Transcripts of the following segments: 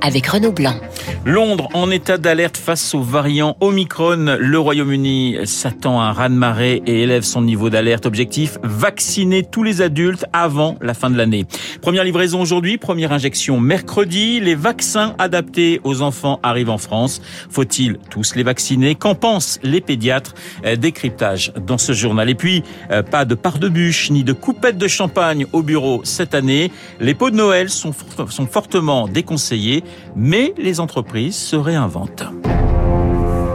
avec Renaud Blanc. Londres en état d'alerte face au variant Omicron. Le Royaume-Uni s'attend à un raz-de-marée et élève son niveau d'alerte. Objectif, vacciner tous les adultes avant la fin de l'année. Première livraison aujourd'hui, première injection mercredi. Les vaccins adaptés aux enfants arrivent en France. Faut-il tous les vacciner? Qu'en pensent les pédiatres? Décryptage dans ce journal. Et puis, euh, pas de part de bûche ni de coupette de champagne au bureau cette année. Les pots de Noël sont, sont fortement déconseillés mais les entreprises se réinventent.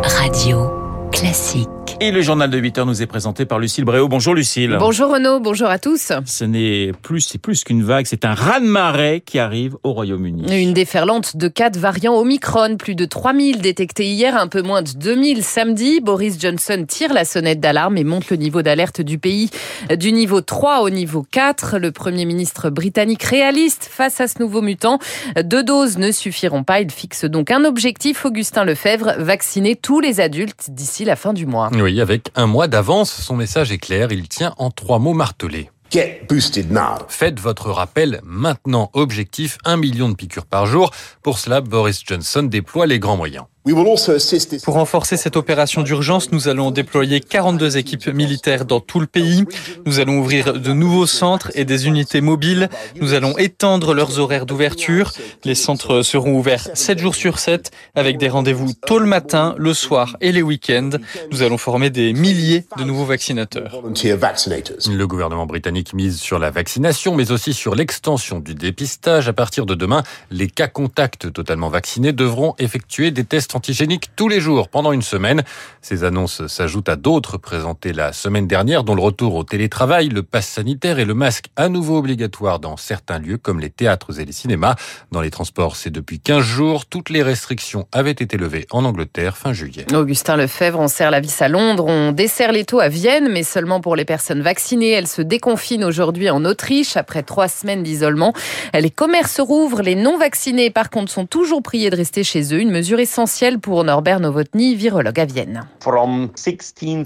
Radio classique. Et le journal de 8 heures nous est présenté par Lucille Bréau. Bonjour Lucille. Bonjour Renaud, bonjour à tous. Ce n'est plus, c'est plus qu'une vague, c'est un raz-de-marée qui arrive au Royaume-Uni. Une déferlante de cas de variants Omicron, plus de 3000 détectés hier, un peu moins de 2000 samedi. Boris Johnson tire la sonnette d'alarme et monte le niveau d'alerte du pays du niveau 3 au niveau 4. Le Premier ministre britannique réaliste face à ce nouveau mutant. Deux doses ne suffiront pas. Il fixe donc un objectif, Augustin Lefebvre, vacciner tous les adultes d'ici la fin du mois. Oui, avec un mois d'avance, son message est clair, il tient en trois mots martelés. Get boosted now. Faites votre rappel maintenant. Objectif 1 million de piqûres par jour. Pour cela, Boris Johnson déploie les grands moyens. Pour renforcer cette opération d'urgence, nous allons déployer 42 équipes militaires dans tout le pays. Nous allons ouvrir de nouveaux centres et des unités mobiles. Nous allons étendre leurs horaires d'ouverture. Les centres seront ouverts 7 jours sur 7 avec des rendez-vous tôt le matin, le soir et les week-ends. Nous allons former des milliers de nouveaux vaccinateurs. Le gouvernement britannique mise sur la vaccination, mais aussi sur l'extension du dépistage. À partir de demain, les cas contacts totalement vaccinés devront effectuer des tests antigénique tous les jours pendant une semaine. Ces annonces s'ajoutent à d'autres présentées la semaine dernière, dont le retour au télétravail, le pass sanitaire et le masque à nouveau obligatoire dans certains lieux comme les théâtres et les cinémas. Dans les transports, c'est depuis 15 jours. Toutes les restrictions avaient été levées en Angleterre fin juillet. Augustin Lefebvre, on serre la vis à Londres, on dessert les taux à Vienne, mais seulement pour les personnes vaccinées. Elle se déconfine aujourd'hui en Autriche après trois semaines d'isolement. Les commerces rouvrent, les non vaccinés par contre sont toujours priés de rester chez eux, une mesure essentielle pour Norbert Novotny, virologue à Vienne.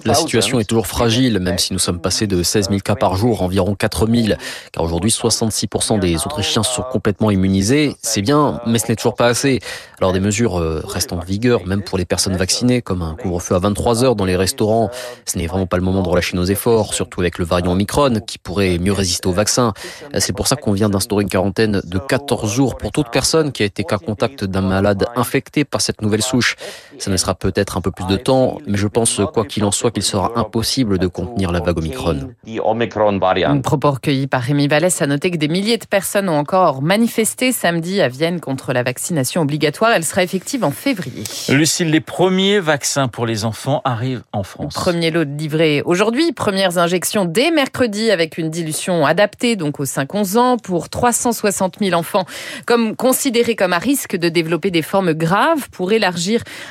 La situation est toujours fragile, même si nous sommes passés de 16 000 cas par jour à environ 4 000, car aujourd'hui 66% des Autrichiens sont complètement immunisés. C'est bien, mais ce n'est toujours pas assez. Alors des mesures euh, restent en vigueur, même pour les personnes vaccinées, comme un couvre-feu à 23 heures dans les restaurants. Ce n'est vraiment pas le moment de relâcher nos efforts, surtout avec le variant Omicron, qui pourrait mieux résister au vaccin. C'est pour ça qu'on vient d'instaurer une quarantaine de 14 jours pour toute personne qui a été cas contact d'un malade infecté par cette nouvelle souche. Ça ne sera peut-être un peu plus de temps, mais je pense, quoi qu'il en soit, qu'il sera impossible de contenir la vague Omicron. Un propos recueilli par Rémi Vallès a noté que des milliers de personnes ont encore manifesté samedi à Vienne contre la vaccination obligatoire. Elle sera effective en février. Lucille, les premiers vaccins pour les enfants arrivent en France. Premier lot livré aujourd'hui. Premières injections dès mercredi avec une dilution adaptée, donc aux 5-11 ans, pour 360 000 enfants, comme considérés comme à risque de développer des formes graves pour élargir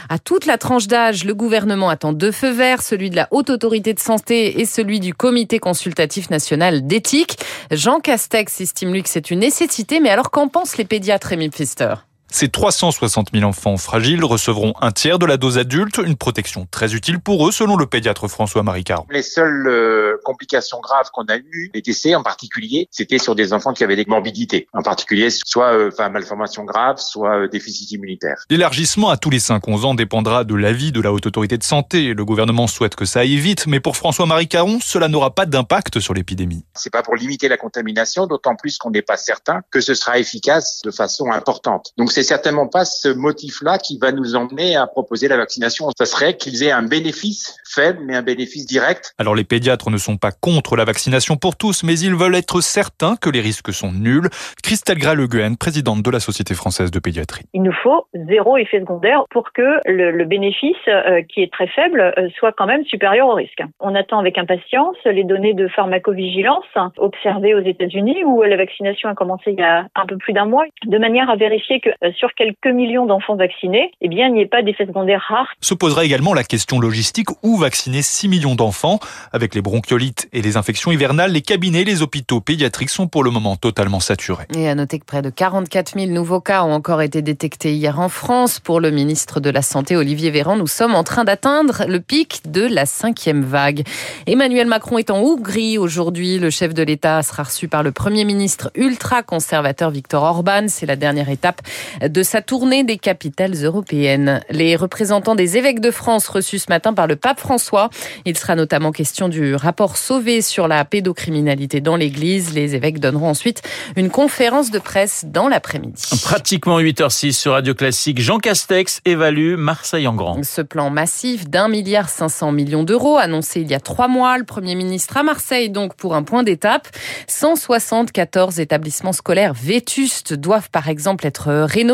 à toute la tranche d'âge. Le gouvernement attend deux feux verts, celui de la Haute Autorité de Santé et celui du Comité consultatif national d'éthique. Jean Castex estime lui que c'est une nécessité, mais alors qu'en pensent les pédiatres, Rémi Pfister? Ces 360 000 enfants fragiles recevront un tiers de la dose adulte, une protection très utile pour eux, selon le pédiatre François-Marie Caron. Les seules euh, complications graves qu'on a eues, les décès en particulier, c'était sur des enfants qui avaient des morbidités, en particulier soit euh, enfin, malformation grave, soit euh, déficit immunitaire. L'élargissement à tous les 5-11 ans dépendra de l'avis de la Haute Autorité de Santé. Le gouvernement souhaite que ça aille vite, mais pour François-Marie Caron, cela n'aura pas d'impact sur l'épidémie. C'est pas pour limiter la contamination, d'autant plus qu'on n'est pas certain que ce sera efficace de façon importante. Donc c'est certainement pas ce motif-là qui va nous emmener à proposer la vaccination. Ça serait qu'ils aient un bénéfice faible, mais un bénéfice direct. Alors les pédiatres ne sont pas contre la vaccination pour tous, mais ils veulent être certains que les risques sont nuls. Christelle Graleguen, présidente de la Société française de pédiatrie. Il nous faut zéro effet secondaire pour que le, le bénéfice, euh, qui est très faible, euh, soit quand même supérieur au risque. On attend avec impatience les données de pharmacovigilance observées aux États-Unis, où la vaccination a commencé il y a un peu plus d'un mois, de manière à vérifier que sur quelques millions d'enfants vaccinés, eh bien, il n'y ait pas d'effets secondaires rares. Se posera également la question logistique où vacciner 6 millions d'enfants? Avec les bronchiolites et les infections hivernales, les cabinets, les hôpitaux pédiatriques sont pour le moment totalement saturés. Et à noter que près de 44 000 nouveaux cas ont encore été détectés hier en France. Pour le ministre de la Santé, Olivier Véran, nous sommes en train d'atteindre le pic de la cinquième vague. Emmanuel Macron est en Hongrie aujourd'hui. Le chef de l'État sera reçu par le Premier ministre ultra-conservateur Viktor Orban. C'est la dernière étape de sa tournée des capitales européennes. Les représentants des évêques de France reçus ce matin par le pape François. Il sera notamment question du rapport Sauvé sur la pédocriminalité dans l'Église. Les évêques donneront ensuite une conférence de presse dans l'après-midi. Pratiquement 8h06 sur Radio Classique. Jean Castex évalue Marseille en grand. Ce plan massif d'un milliard 500 millions d'euros annoncé il y a trois mois. Le Premier ministre à Marseille donc pour un point d'étape. 174 établissements scolaires vétustes doivent par exemple être rénovés.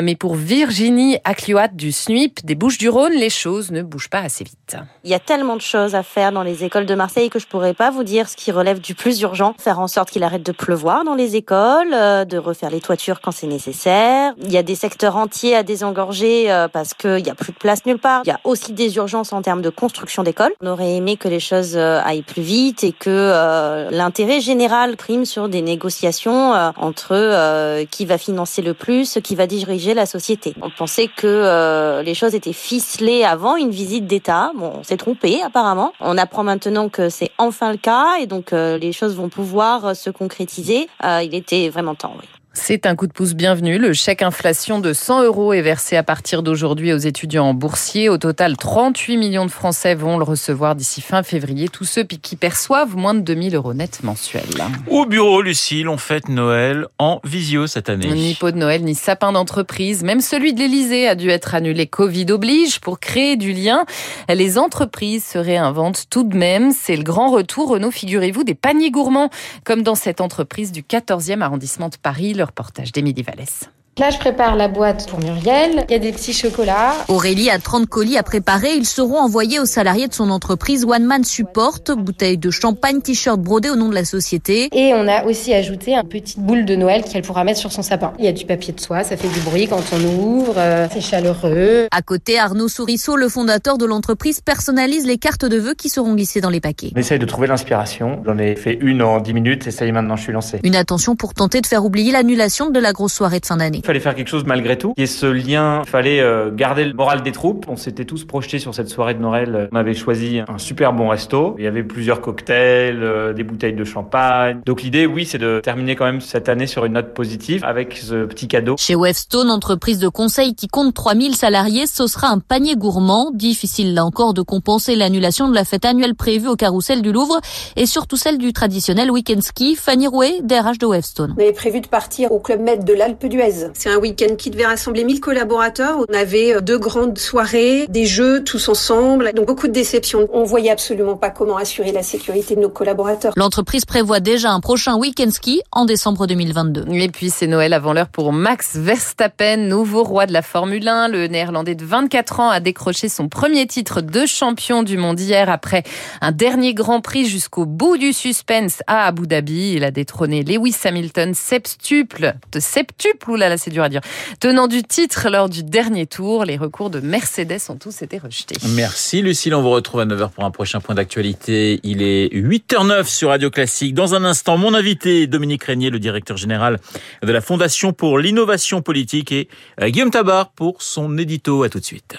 Mais pour Virginie Aclioat du SNUIP des Bouches-du-Rhône, les choses ne bougent pas assez vite. Il y a tellement de choses à faire dans les écoles de Marseille que je pourrais pas vous dire ce qui relève du plus urgent. Faire en sorte qu'il arrête de pleuvoir dans les écoles, euh, de refaire les toitures quand c'est nécessaire. Il y a des secteurs entiers à désengorger euh, parce qu'il y a plus de place nulle part. Il y a aussi des urgences en termes de construction d'écoles. On aurait aimé que les choses euh, aillent plus vite et que l'intérêt général prime sur des négociations entre qui va financer le plus, qui va diriger la société. On pensait que les choses étaient ficelées avant une visite d'État. Bon, on s'est trompé apparemment. On apprend maintenant que c'est enfin le cas et donc les choses vont pouvoir se concrétiser. il était vraiment temps, oui. C'est un coup de pouce bienvenu. Le chèque inflation de 100 euros est versé à partir d'aujourd'hui aux étudiants boursiers. Au total, 38 millions de Français vont le recevoir d'ici fin février. Tous ceux qui perçoivent moins de 2000 euros net mensuels. Au bureau, Lucille, on fête Noël en visio cette année. Ni pot de Noël, ni sapin d'entreprise. Même celui de l'Elysée a dû être annulé. Covid oblige pour créer du lien. Les entreprises se réinventent tout de même. C'est le grand retour, Renaud, figurez-vous, des paniers gourmands, comme dans cette entreprise du 14e arrondissement de Paris reportage d'Émilie Vallès. Là, je prépare la boîte pour Muriel. Il y a des petits chocolats. Aurélie a 30 colis à préparer. Ils seront envoyés aux salariés de son entreprise One Man Support. Bouteilles de champagne, t-shirt brodé au nom de la société. Et on a aussi ajouté une petite boule de Noël qu'elle pourra mettre sur son sapin. Il y a du papier de soie, ça fait du bruit quand on ouvre. Euh, c'est chaleureux. À côté, Arnaud Sourisseau, le fondateur de l'entreprise, personnalise les cartes de vœux qui seront glissées dans les paquets. On essaye de trouver l'inspiration. J'en ai fait une en 10 minutes et ça y est, maintenant je suis lancé. Une attention pour tenter de faire oublier l'annulation de la grosse soirée de fin d'année. Il fallait faire quelque chose malgré tout. Et ce lien, il fallait euh, garder le moral des troupes. On s'était tous projetés sur cette soirée de Noël. On avait choisi un super bon resto. Il y avait plusieurs cocktails, euh, des bouteilles de champagne. Donc l'idée, oui, c'est de terminer quand même cette année sur une note positive avec ce petit cadeau. Chez Webstone, entreprise de conseil qui compte 3000 salariés, ce sera un panier gourmand. Difficile là encore de compenser l'annulation de la fête annuelle prévue au carrousel du Louvre et surtout celle du traditionnel week-end ski. Fanny Rouet, DRH de Webstone. On avait prévu de partir au Club Med de l'Alpe d'Huez. C'est un week-end qui devait rassembler 1000 collaborateurs. On avait euh, deux grandes soirées, des jeux tous ensemble, donc beaucoup de déceptions. On voyait absolument pas comment assurer la sécurité de nos collaborateurs. L'entreprise prévoit déjà un prochain week-end ski en décembre 2022. Et puis c'est Noël avant l'heure pour Max Verstappen, nouveau roi de la Formule 1. Le néerlandais de 24 ans a décroché son premier titre de champion du monde hier après un dernier Grand Prix jusqu'au bout du suspense à Abu Dhabi. Il a détrôné Lewis Hamilton, septuple, septuple, oulala c'est dur à dire, tenant du titre lors du dernier tour. Les recours de Mercedes ont tous été rejetés. Merci Lucille, on vous retrouve à 9h pour un prochain point d'actualité. Il est 8h09 sur Radio Classique. Dans un instant, mon invité Dominique Régnier, le directeur général de la Fondation pour l'innovation politique et euh, Guillaume Tabar pour son édito. À tout de suite.